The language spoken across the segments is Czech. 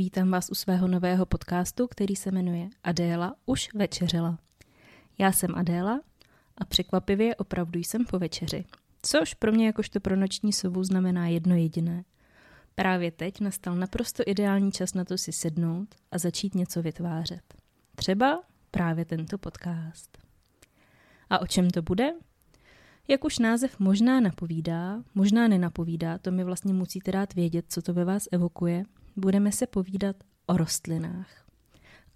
Vítám vás u svého nového podcastu, který se jmenuje Adéla už večeřela. Já jsem Adéla a překvapivě opravdu jsem po večeři. Což pro mě jakožto pro noční sovu znamená jedno jediné. Právě teď nastal naprosto ideální čas na to si sednout a začít něco vytvářet. Třeba právě tento podcast. A o čem to bude? Jak už název možná napovídá, možná nenapovídá, to mi vlastně musíte dát vědět, co to ve vás evokuje, budeme se povídat o rostlinách.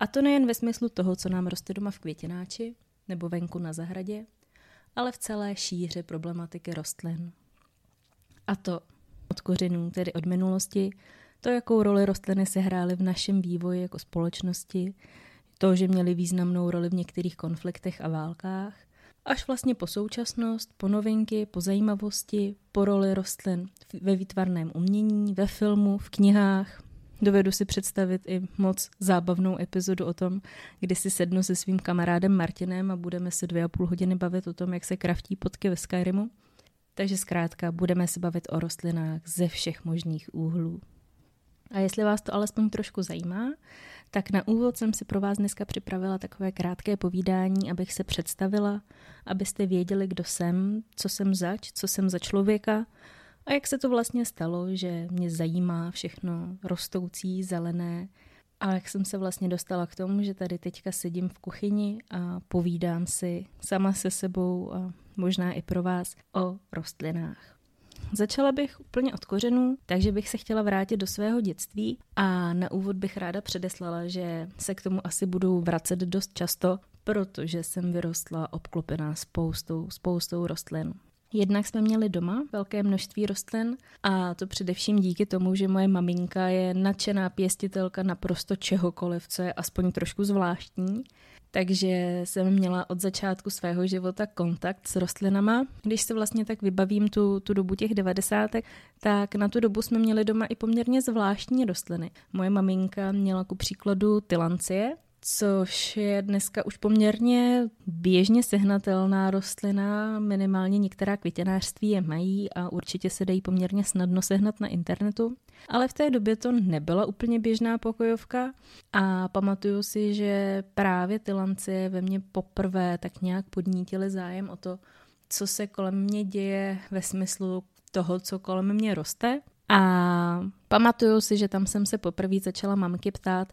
A to nejen ve smyslu toho, co nám roste doma v květináči nebo venku na zahradě, ale v celé šíře problematiky rostlin. A to od kořenů, tedy od minulosti, to, jakou roli rostliny se hrály v našem vývoji jako společnosti, to, že měly významnou roli v některých konfliktech a válkách, až vlastně po současnost, po novinky, po zajímavosti, po roli rostlin ve výtvarném umění, ve filmu, v knihách. Dovedu si představit i moc zábavnou epizodu o tom, kdy si sednu se svým kamarádem Martinem a budeme se dvě a půl hodiny bavit o tom, jak se kraftí potky ve Skyrimu. Takže zkrátka budeme se bavit o rostlinách ze všech možných úhlů. A jestli vás to alespoň trošku zajímá, tak na úvod jsem si pro vás dneska připravila takové krátké povídání, abych se představila, abyste věděli, kdo jsem, co jsem zač, co jsem za člověka a jak se to vlastně stalo, že mě zajímá všechno rostoucí, zelené a jak jsem se vlastně dostala k tomu, že tady teďka sedím v kuchyni a povídám si sama se sebou a možná i pro vás o rostlinách. Začala bych úplně od kořenů, takže bych se chtěla vrátit do svého dětství a na úvod bych ráda předeslala, že se k tomu asi budu vracet dost často, protože jsem vyrostla obklopená spoustou, spoustou rostlin. Jednak jsme měli doma velké množství rostlin a to především díky tomu, že moje maminka je nadšená pěstitelka naprosto čehokoliv, co je aspoň trošku zvláštní takže jsem měla od začátku svého života kontakt s rostlinama. Když se vlastně tak vybavím tu, tu dobu těch devadesátek, tak na tu dobu jsme měli doma i poměrně zvláštní rostliny. Moje maminka měla ku příkladu tylancie, což je dneska už poměrně běžně sehnatelná rostlina, minimálně některá květinářství je mají a určitě se dají poměrně snadno sehnat na internetu. Ale v té době to nebyla úplně běžná pokojovka a pamatuju si, že právě ty lancie ve mně poprvé tak nějak podnítily zájem o to, co se kolem mě děje ve smyslu toho, co kolem mě roste. A pamatuju si, že tam jsem se poprvé začala mamky ptát,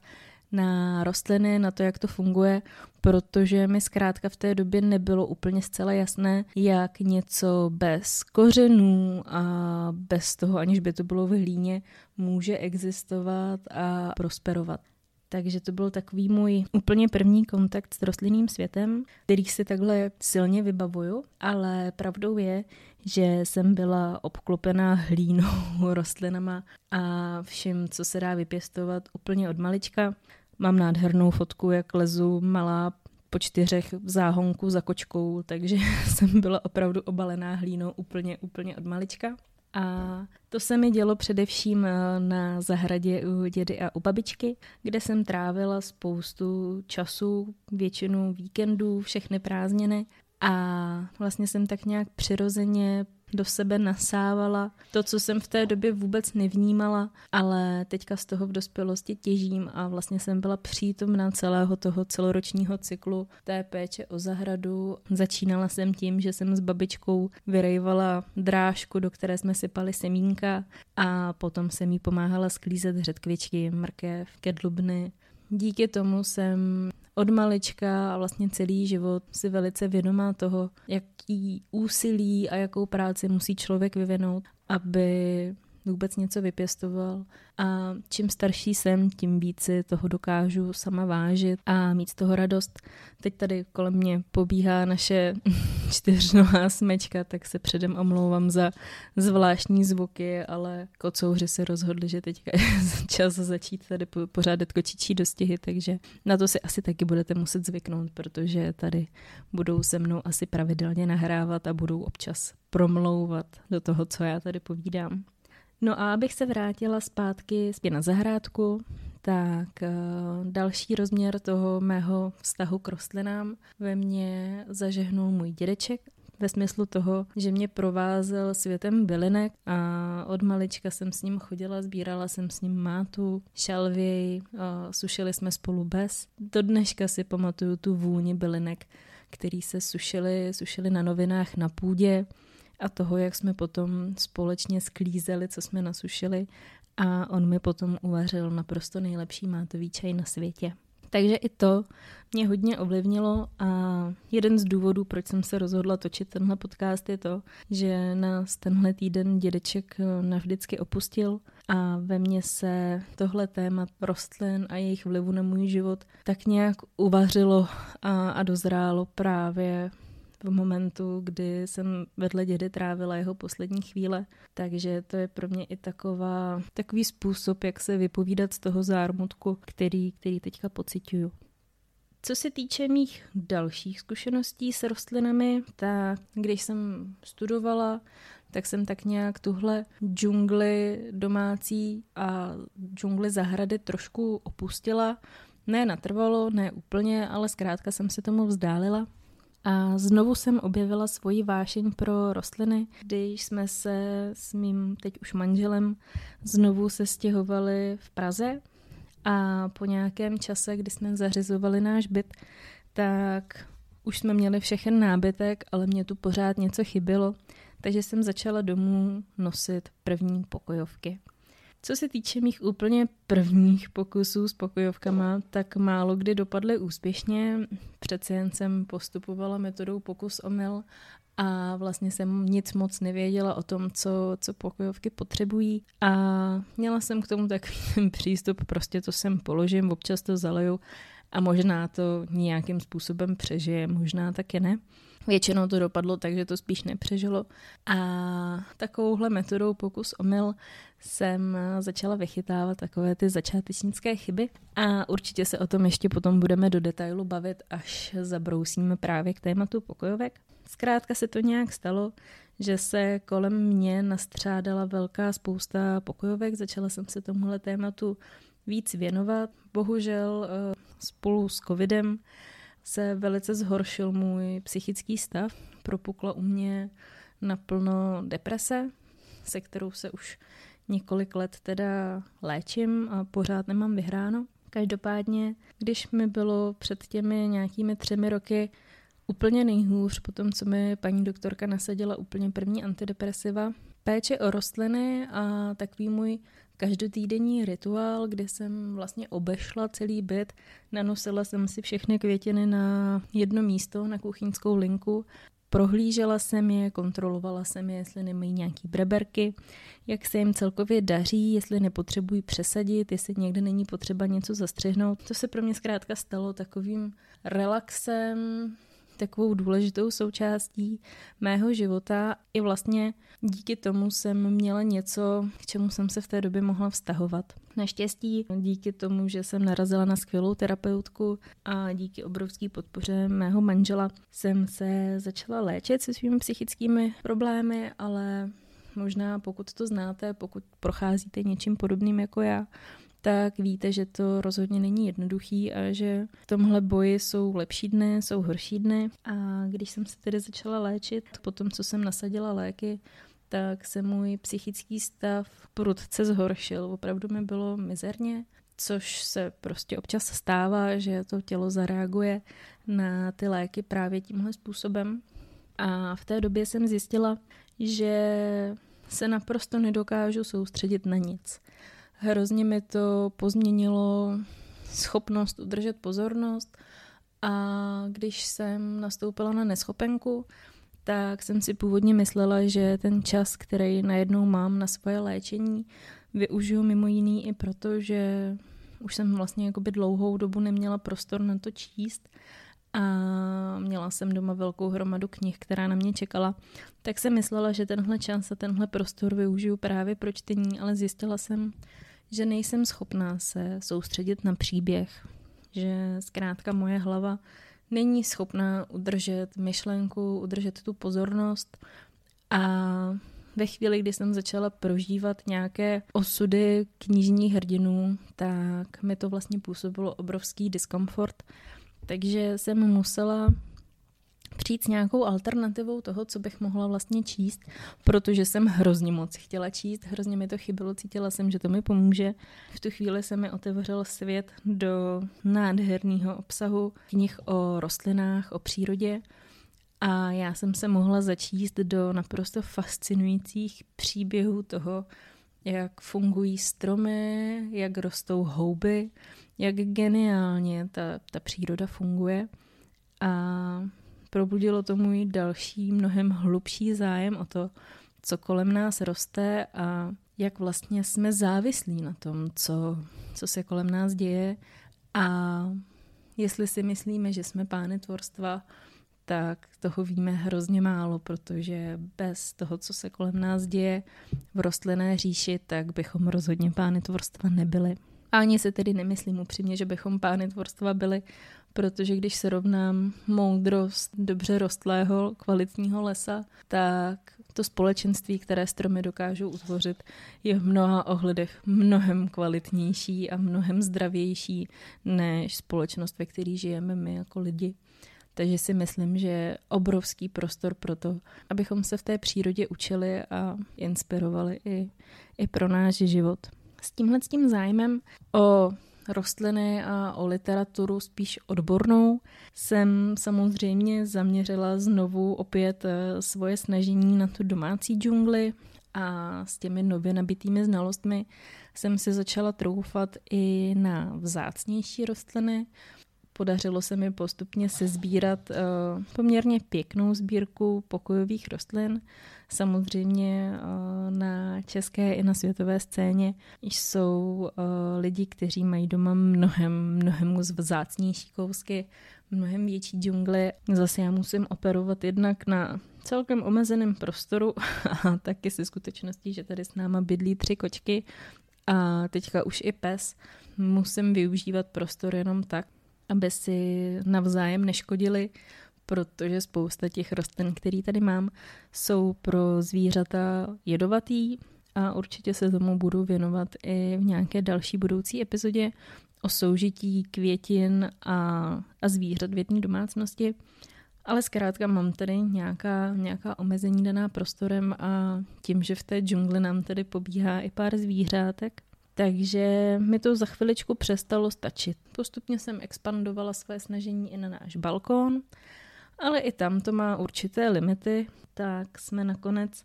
na rostliny, na to, jak to funguje, protože mi zkrátka v té době nebylo úplně zcela jasné, jak něco bez kořenů a bez toho, aniž by to bylo v hlíně, může existovat a prosperovat. Takže to byl takový můj úplně první kontakt s rostlinným světem, který si takhle silně vybavuju, ale pravdou je, že jsem byla obklopená hlínou, rostlinama a vším, co se dá vypěstovat úplně od malička. Mám nádhernou fotku, jak lezu malá po čtyřech v záhonku za kočkou, takže jsem byla opravdu obalená hlínou úplně, úplně od malička. A to se mi dělo především eh, na zahradě u dědy a u babičky, kde jsem trávila spoustu času, většinu víkendů, všechny prázdniny a vlastně jsem tak nějak přirozeně do sebe nasávala to, co jsem v té době vůbec nevnímala, ale teďka z toho v dospělosti těžím a vlastně jsem byla přítomna celého toho celoročního cyklu té péče o zahradu. Začínala jsem tím, že jsem s babičkou vyrejvala drážku, do které jsme sypali semínka a potom jsem jí pomáhala sklízet řetkvičky, mrkev, kedlubny. Díky tomu jsem od malička a vlastně celý život si velice vědomá toho, jaký úsilí a jakou práci musí člověk vyvinout, aby vůbec něco vypěstoval. A čím starší jsem, tím víc si toho dokážu sama vážit a mít z toho radost. Teď tady kolem mě pobíhá naše čtyřnohá smečka, tak se předem omlouvám za zvláštní zvuky, ale kocouři se rozhodli, že teďka je čas začít tady pořádat kočičí dostihy, takže na to si asi taky budete muset zvyknout, protože tady budou se mnou asi pravidelně nahrávat a budou občas promlouvat do toho, co já tady povídám. No a abych se vrátila zpátky zpět na zahrádku, tak uh, další rozměr toho mého vztahu k rostlinám ve mně zažehnul můj dědeček. ve smyslu toho, že mě provázel světem bylinek a od malička jsem s ním chodila, sbírala jsem s ním mátu, šalvěj, sušili jsme spolu bez. Do dneška si pamatuju tu vůni bylinek, který se sušili, sušili na novinách na půdě a toho, jak jsme potom společně sklízeli, co jsme nasušili a on mi potom uvařil naprosto nejlepší mátový čaj na světě. Takže i to mě hodně ovlivnilo a jeden z důvodů, proč jsem se rozhodla točit tenhle podcast je to, že nás tenhle týden dědeček navždycky opustil a ve mně se tohle téma rostlin a jejich vlivu na můj život tak nějak uvařilo a, a dozrálo právě v momentu, kdy jsem vedle dědy trávila jeho poslední chvíle. Takže to je pro mě i taková, takový způsob, jak se vypovídat z toho zármutku, který, který teďka pocituju. Co se týče mých dalších zkušeností s rostlinami, tak když jsem studovala, tak jsem tak nějak tuhle džungli domácí a džungli zahrady trošku opustila. Ne natrvalo, ne úplně, ale zkrátka jsem se tomu vzdálila. A znovu jsem objevila svoji vášeň pro rostliny, když jsme se s mým teď už manželem znovu se stěhovali v Praze a po nějakém čase, kdy jsme zařizovali náš byt, tak už jsme měli všechen nábytek, ale mě tu pořád něco chybělo, takže jsem začala domů nosit první pokojovky. Co se týče mých úplně prvních pokusů s pokojovkama, tak málo kdy dopadly úspěšně. Přece jen jsem postupovala metodou pokus omyl a vlastně jsem nic moc nevěděla o tom, co, co pokojovky potřebují a měla jsem k tomu takový přístup, prostě to sem položím, občas to zaleju a možná to nějakým způsobem přežije, možná taky ne. Většinou to dopadlo tak, že to spíš nepřežilo. A takovouhle metodou pokus omyl jsem začala vychytávat takové ty začátečnické chyby a určitě se o tom ještě potom budeme do detailu bavit, až zabrousíme právě k tématu pokojovek. Zkrátka se to nějak stalo, že se kolem mě nastřádala velká spousta pokojovek, začala jsem se tomuhle tématu víc věnovat. Bohužel eh, spolu s covidem se velice zhoršil můj psychický stav. Propukla u mě naplno deprese, se kterou se už několik let teda léčím a pořád nemám vyhráno. Každopádně, když mi bylo před těmi nějakými třemi roky úplně nejhůř po tom, co mi paní doktorka nasadila úplně první antidepresiva, péče o rostliny a takový můj každotýdenní rituál, kdy jsem vlastně obešla celý byt, nanosila jsem si všechny květiny na jedno místo, na kuchyňskou linku, prohlížela jsem je, kontrolovala jsem je, jestli nemají nějaký breberky, jak se jim celkově daří, jestli nepotřebují přesadit, jestli někde není potřeba něco zastřihnout. To se pro mě zkrátka stalo takovým relaxem, takovou důležitou součástí mého života. I vlastně díky tomu jsem měla něco, k čemu jsem se v té době mohla vztahovat. Naštěstí díky tomu, že jsem narazila na skvělou terapeutku a díky obrovské podpoře mého manžela jsem se začala léčit se svými psychickými problémy, ale možná pokud to znáte, pokud procházíte něčím podobným jako já, tak víte, že to rozhodně není jednoduchý a že v tomhle boji jsou lepší dny, jsou horší dny. A když jsem se tedy začala léčit, po tom, co jsem nasadila léky, tak se můj psychický stav prudce zhoršil. Opravdu mi bylo mizerně, což se prostě občas stává, že to tělo zareaguje na ty léky právě tímhle způsobem. A v té době jsem zjistila, že se naprosto nedokážu soustředit na nic. Hrozně mi to pozměnilo schopnost udržet pozornost a když jsem nastoupila na neschopenku, tak jsem si původně myslela, že ten čas, který najednou mám na svoje léčení, využiju mimo jiný i proto, že už jsem vlastně jakoby dlouhou dobu neměla prostor na to číst a měla jsem doma velkou hromadu knih, která na mě čekala, tak jsem myslela, že tenhle čas a tenhle prostor využiju právě pro čtení, ale zjistila jsem, že nejsem schopná se soustředit na příběh, že zkrátka moje hlava není schopná udržet myšlenku, udržet tu pozornost. A ve chvíli, kdy jsem začala prožívat nějaké osudy knižních hrdinů, tak mi to vlastně působilo obrovský diskomfort, takže jsem musela přijít s nějakou alternativou toho, co bych mohla vlastně číst, protože jsem hrozně moc chtěla číst, hrozně mi to chybilo, cítila jsem, že to mi pomůže. V tu chvíli se mi otevřel svět do nádherného obsahu knih o rostlinách, o přírodě a já jsem se mohla začíst do naprosto fascinujících příběhů toho, jak fungují stromy, jak rostou houby, jak geniálně ta, ta příroda funguje. A probudilo to můj další, mnohem hlubší zájem o to, co kolem nás roste a jak vlastně jsme závislí na tom, co, co se kolem nás děje a jestli si myslíme, že jsme pány tvorstva, tak toho víme hrozně málo, protože bez toho, co se kolem nás děje v rostlinné říši, tak bychom rozhodně pány tvorstva nebyli. Ani se tedy nemyslím upřímně, že bychom pány tvorstva byli, protože když se rovnám moudrost dobře rostlého, kvalitního lesa, tak to společenství, které stromy dokážou utvořit, je v mnoha ohledech mnohem kvalitnější a mnohem zdravější než společnost, ve které žijeme my jako lidi. Takže si myslím, že je obrovský prostor pro to, abychom se v té přírodě učili a inspirovali i, i pro náš život. S tímhle s tím zájmem o rostliny a o literaturu spíš odbornou jsem samozřejmě zaměřila znovu opět eh, svoje snažení na tu domácí džungli a s těmi nově nabitými znalostmi jsem si začala troufat i na vzácnější rostliny, Podařilo se mi postupně sezbírat uh, poměrně pěknou sbírku pokojových rostlin. Samozřejmě uh, na české i na světové scéně jsou uh, lidi, kteří mají doma mnohem, mnohem vzácnější kousky, mnohem větší džungly. Zase já musím operovat jednak na celkem omezeném prostoru a taky se skutečností, že tady s náma bydlí tři kočky a teďka už i pes. Musím využívat prostor jenom tak, aby si navzájem neškodili, protože spousta těch rostlin, které tady mám, jsou pro zvířata jedovatý a určitě se tomu budu věnovat i v nějaké další budoucí epizodě o soužití květin a, a zvířat v jedné domácnosti. Ale zkrátka mám tady nějaká, nějaká omezení daná prostorem a tím, že v té džungli nám tady pobíhá i pár zvířátek, takže mi to za chviličku přestalo stačit. Postupně jsem expandovala své snažení i na náš balkón, ale i tam to má určité limity, tak jsme nakonec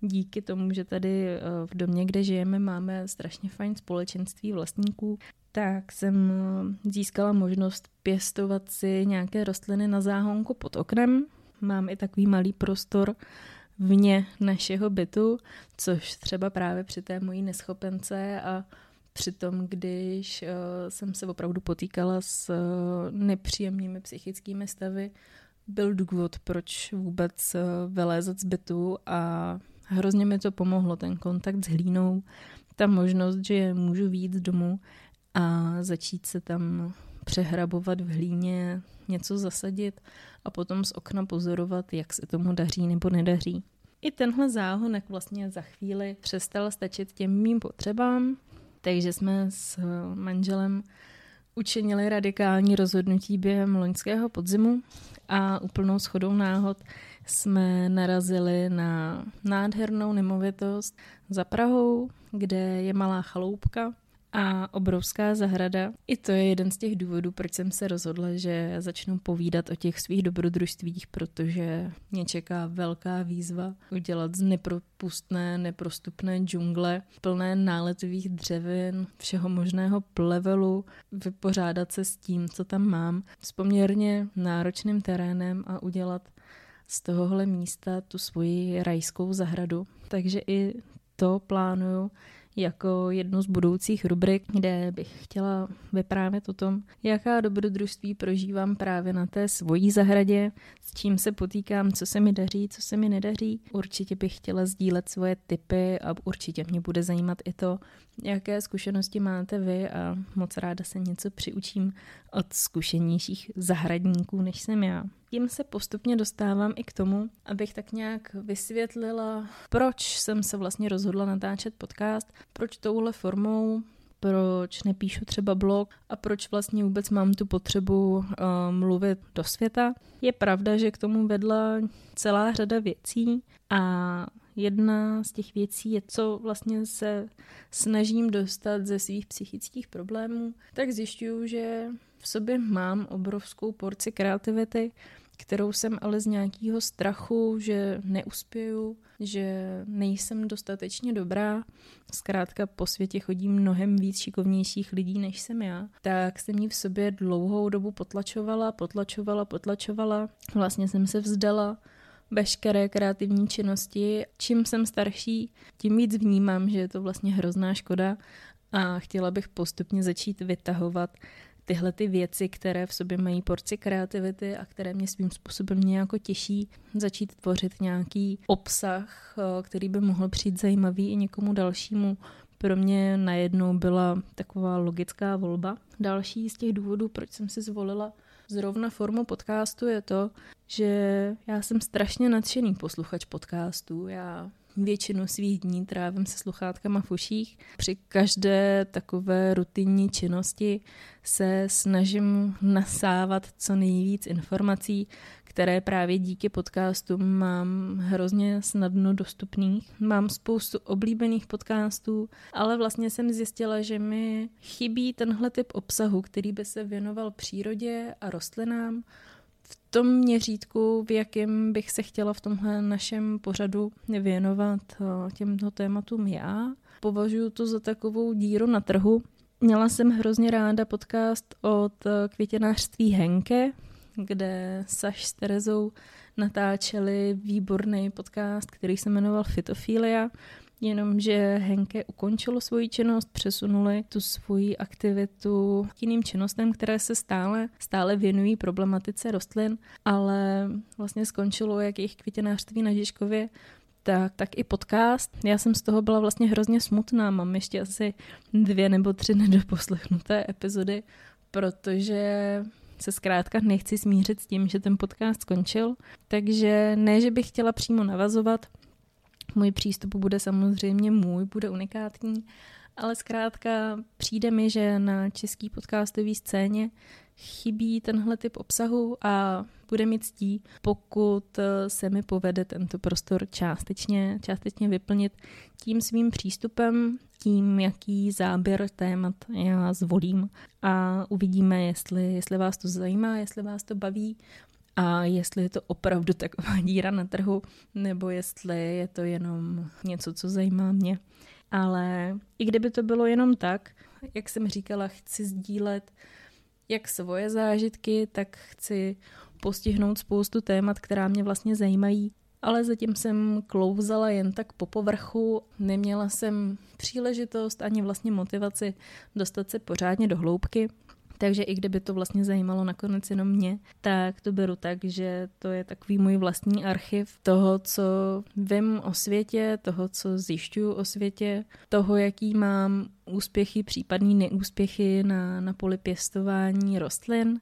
díky tomu, že tady eh, v domě, kde žijeme, máme strašně fajn společenství vlastníků, tak jsem eh, získala možnost pěstovat si nějaké rostliny na záhonku pod oknem. Mám i takový malý prostor, vně našeho bytu, což třeba právě při té mojí neschopence a při tom, když uh, jsem se opravdu potýkala s nepříjemnými psychickými stavy, byl důvod, proč vůbec uh, vylézat z bytu a hrozně mi to pomohlo, ten kontakt s hlínou, ta možnost, že můžu výjít z domu a začít se tam přehrabovat v hlíně, něco zasadit a potom z okna pozorovat, jak se tomu daří nebo nedaří. I tenhle záhonek vlastně za chvíli přestal stačit těm mým potřebám, takže jsme s manželem učinili radikální rozhodnutí během loňského podzimu a úplnou schodou náhod jsme narazili na nádhernou nemovitost za Prahou, kde je malá chaloupka, a obrovská zahrada. I to je jeden z těch důvodů, proč jsem se rozhodla, že začnu povídat o těch svých dobrodružstvích, protože mě čeká velká výzva udělat z nepropustné, neprostupné džungle, plné náletových dřevin, všeho možného plevelu, vypořádat se s tím, co tam mám, s poměrně náročným terénem a udělat z tohohle místa tu svoji rajskou zahradu. Takže i to plánuju jako jednu z budoucích rubrik, kde bych chtěla vyprávět o tom, jaká dobrodružství prožívám právě na té svojí zahradě, s čím se potýkám, co se mi daří, co se mi nedaří. Určitě bych chtěla sdílet svoje tipy a určitě mě bude zajímat i to, jaké zkušenosti máte vy a moc ráda se něco přiučím od zkušenějších zahradníků, než jsem já. Tím se postupně dostávám i k tomu, abych tak nějak vysvětlila, proč jsem se vlastně rozhodla natáčet podcast, proč touhle formou, proč nepíšu třeba blog a proč vlastně vůbec mám tu potřebu uh, mluvit do světa. Je pravda, že k tomu vedla celá řada věcí a jedna z těch věcí je, co vlastně se snažím dostat ze svých psychických problémů, tak zjišťuju, že v sobě mám obrovskou porci kreativity, kterou jsem ale z nějakého strachu, že neuspěju, že nejsem dostatečně dobrá, zkrátka po světě chodí mnohem víc šikovnějších lidí, než jsem já, tak jsem ji v sobě dlouhou dobu potlačovala, potlačovala, potlačovala. Vlastně jsem se vzdala veškeré kreativní činnosti. Čím jsem starší, tím víc vnímám, že je to vlastně hrozná škoda a chtěla bych postupně začít vytahovat tyhle ty věci, které v sobě mají porci kreativity a které mě svým způsobem nějak těší, začít tvořit nějaký obsah, eh, který by mohl přijít zajímavý i někomu dalšímu. Pro mě najednou byla taková logická volba. Další z těch důvodů, proč jsem si zvolila zrovna formu podcastu, je to, že já jsem strašně nadšený posluchač podcastů. Já většinu svých dní trávím se sluchátkama v uších. Při každé takové rutinní činnosti se snažím nasávat co nejvíc informací, které právě díky podcastu mám hrozně snadno dostupných. Mám spoustu oblíbených podcastů, ale vlastně jsem zjistila, že mi chybí tenhle typ obsahu, který by se věnoval přírodě a rostlinám, v tom měřítku, v jakém bych se chtěla v tomhle našem pořadu věnovat eh, těmto tématům já. Považuji to za takovou díru na trhu. Měla jsem hrozně ráda podcast od eh, květinářství Henke, kde Saš s Terezou natáčeli výborný podcast, který se jmenoval Fitofilia jenomže Henke ukončilo svoji činnost, přesunuli tu svoji aktivitu k jiným činnostem, které se stále, stále věnují problematice rostlin, ale vlastně skončilo jak jejich květinářství na Žižkově, tak, tak i podcast. Já jsem z toho byla vlastně hrozně smutná, mám ještě asi dvě nebo tři nedoposlechnuté epizody, protože se zkrátka nechci smířit s tím, že ten podcast skončil. Takže ne, že bych chtěla přímo navazovat, můj přístup bude samozřejmě můj, bude unikátní, ale zkrátka přijde mi, že na český podcastový scéně chybí tenhle typ obsahu a bude mi ctí, pokud eh, se mi povede tento prostor částečně, částečně vyplnit tím svým přístupem, tím, jaký záběr témat já zvolím. A uvidíme, jestli, jestli vás to zajímá, jestli vás to baví a jestli je to opravdu taková díra na trhu, nebo jestli je to jenom něco, co zajímá mě. Ale i kdyby to bylo jenom tak, jak jsem říkala, chci sdílet jak svoje zážitky, tak chci postihnout spoustu témat, která mě vlastně zajímají. Ale zatím jsem klouzala jen tak po povrchu, neměla jsem příležitost ani vlastně motivaci dostat se pořádně do hloubky. Takže i kdyby to vlastně zajímalo nakonec jenom mě, tak to beru tak, že to je takový můj vlastní archiv toho, co vím o světě, toho, co zjišťuju o světě, toho, jaký mám úspěchy, případný neúspěchy na, na poli pěstování rostlin.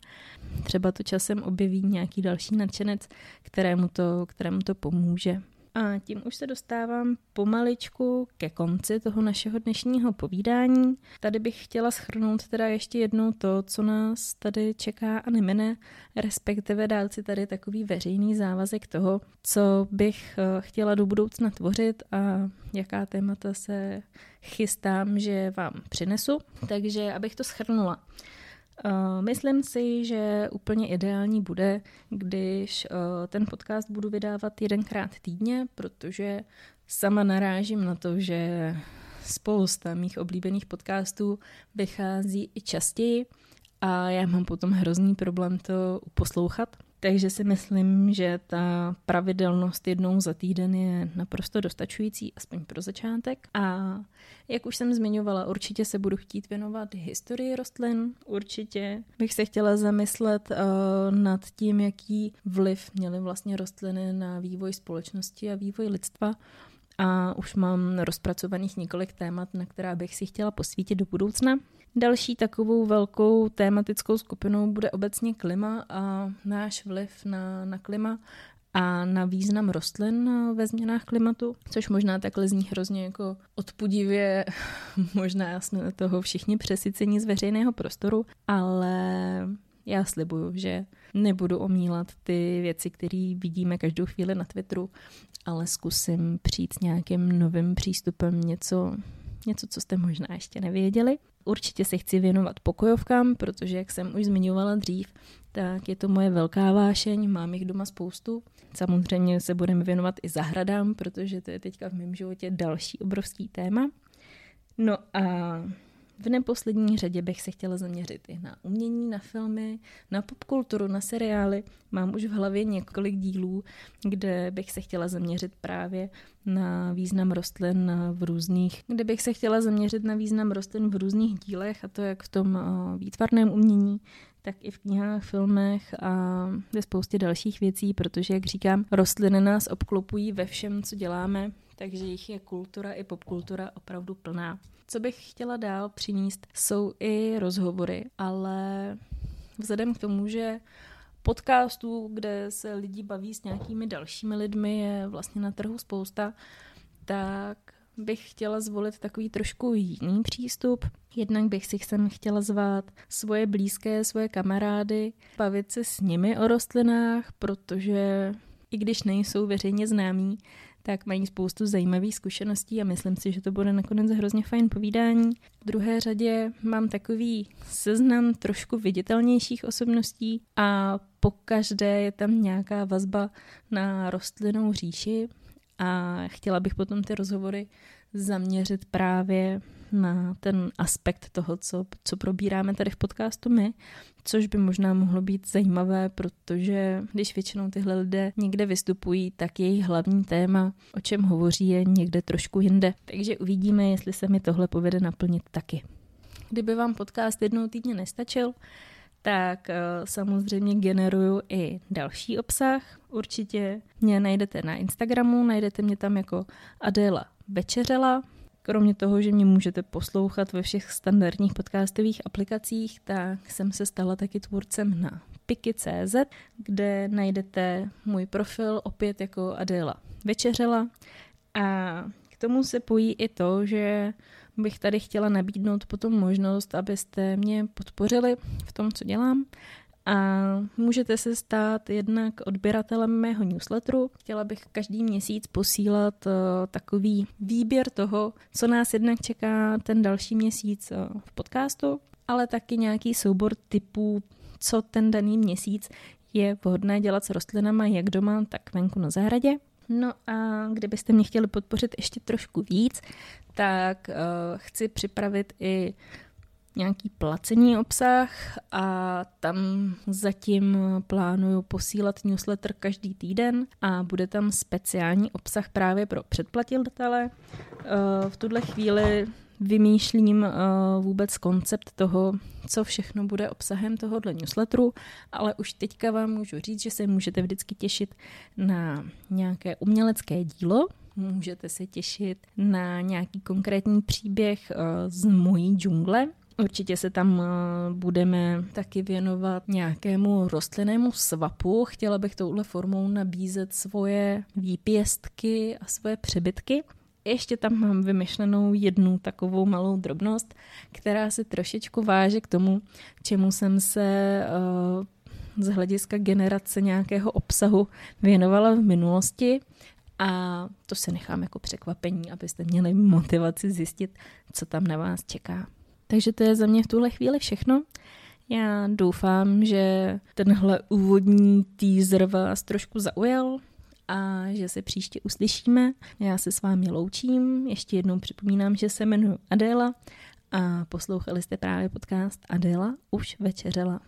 Třeba to časem objeví nějaký další nadšenec, kterému to, kterému to pomůže. A tím už se dostávám pomaličku ke konci toho našeho dnešního povídání. Tady bych chtěla schrnout teda ještě jednou to, co nás tady čeká a nemine, respektive dát si tady takový veřejný závazek toho, co bych eh, chtěla do budoucna tvořit a jaká témata se chystám, že vám přinesu. Takže abych to schrnula. Uh, myslím si, že úplně ideální bude, když uh, ten podcast budu vydávat jedenkrát týdně, protože sama narážím na to, že spousta mých oblíbených podcastů vychází i častěji a já mám potom hrozný problém to poslouchat. Takže si myslím, že ta pravidelnost jednou za týden je naprosto dostačující, aspoň pro začátek. A jak už jsem zmiňovala, určitě se budu chtít věnovat historii rostlin, určitě bych se chtěla zamyslet uh, nad tím, jaký vliv měly vlastně rostliny na vývoj společnosti a vývoj lidstva a už mám rozpracovaných několik témat, na která bych si chtěla posvítit do budoucna. Další takovou velkou tématickou skupinou bude obecně klima a náš vliv na, na klima a na význam rostlin ve změnách klimatu, což možná takhle zní hrozně jako odpudivě, možná jsme toho všichni přesycení z veřejného prostoru, ale já slibuju, že nebudu omílat ty věci, které vidíme každou chvíli na Twitteru, ale zkusím přijít s nějakým novým přístupem, něco, něco, co jste možná ještě nevěděli. Určitě se chci věnovat pokojovkám, protože, jak jsem už zmiňovala dřív, tak je to moje velká vášeň, mám jich doma spoustu. Samozřejmě se budeme věnovat i zahradám, protože to je teďka v mém životě další obrovský téma. No a v neposlední řadě bych se chtěla zaměřit i na umění, na filmy, na popkulturu, na seriály. Mám už v hlavě několik dílů, kde bych se chtěla zaměřit právě na význam rostlin v různých, kde bych se chtěla zaměřit na význam rostlin v různých dílech, a to jak v tom eh, výtvarném umění, tak i v knihách, filmech a ve spoustě dalších věcí, protože, jak říkám, rostliny nás obklopují ve všem, co děláme, takže jich je kultura i popkultura opravdu plná. Co bych chtěla dál přinést, jsou i rozhovory, ale vzhledem k tomu, že podcastů, kde se lidi baví s nějakými dalšími lidmi, je vlastně na trhu spousta, tak bych chtěla zvolit takový trošku jiný přístup. Jednak bych si sem chtěla zvát svoje blízké, svoje kamarády, bavit se s nimi o rostlinách, protože i když nejsou veřejně známí, tak mají spoustu zajímavých zkušeností a myslím si, že to bude nakonec hrozně fajn povídání. V druhé řadě mám takový seznam trošku viditelnějších osobností a po každé je tam nějaká vazba na rostlinnou říši a chtěla bych potom ty rozhovory zaměřit právě na ten aspekt toho, co, co probíráme tady v podcastu my, což by možná mohlo být zajímavé, protože když většinou tyhle lidé někde vystupují, tak jejich hlavní téma, o čem hovoří, je někde trošku jinde. Takže uvidíme, jestli se mi tohle povede naplnit taky. Kdyby vám podcast jednou týdně nestačil, tak uh, samozřejmě generuju i další obsah. Určitě mě najdete na Instagramu, najdete mě tam jako Adela Večeřela. Kromě toho, že mě můžete poslouchat ve všech standardních podcastových aplikacích, tak jsem se stala taky tvůrcem na Piki.cz, kde najdete můj profil opět jako Adela Večeřela. A k tomu se pojí i to, že bych tady chtěla nabídnout potom možnost, abyste mě podpořili v tom, co dělám. A můžete se stát jednak odběratelem mého newsletteru. Chtěla bych každý měsíc posílat uh, takový výběr toho, co nás jednak čeká ten další měsíc uh, v podcastu, ale taky nějaký soubor typů, co ten daný měsíc je vhodné dělat s rostlinama jak doma, tak venku na zahradě. No a kdybyste mě chtěli podpořit ještě trošku víc, tak uh, chci připravit i nějaký placený obsah a tam zatím plánuju posílat newsletter každý týden a bude tam speciální obsah právě pro předplatitele. Uh, v tuhle chvíli vymýšlím uh, vůbec koncept toho, co všechno bude obsahem tohohle newsletteru, ale už teďka vám můžu říct, že se můžete vždycky těšit na nějaké umělecké dílo, můžete se těšit na nějaký konkrétní příběh uh, z mojí džungle, Určitě se tam budeme taky věnovat nějakému rostlinnému svapu. Chtěla bych touhle formou nabízet svoje výpěstky a svoje přebytky. Ještě tam mám vymyšlenou jednu takovou malou drobnost, která se trošičku váže k tomu, čemu jsem se uh, z hlediska generace nějakého obsahu věnovala v minulosti. A to se nechám jako překvapení, abyste měli motivaci zjistit, co tam na vás čeká. Takže to je za mě v tuhle chvíli všechno. Já doufám, že tenhle úvodní teaser vás trošku zaujal a že se příště uslyšíme. Já se s vámi loučím. Ještě jednou připomínám, že se jmenuji Adéla a poslouchali jste právě podcast Adéla už večeřela.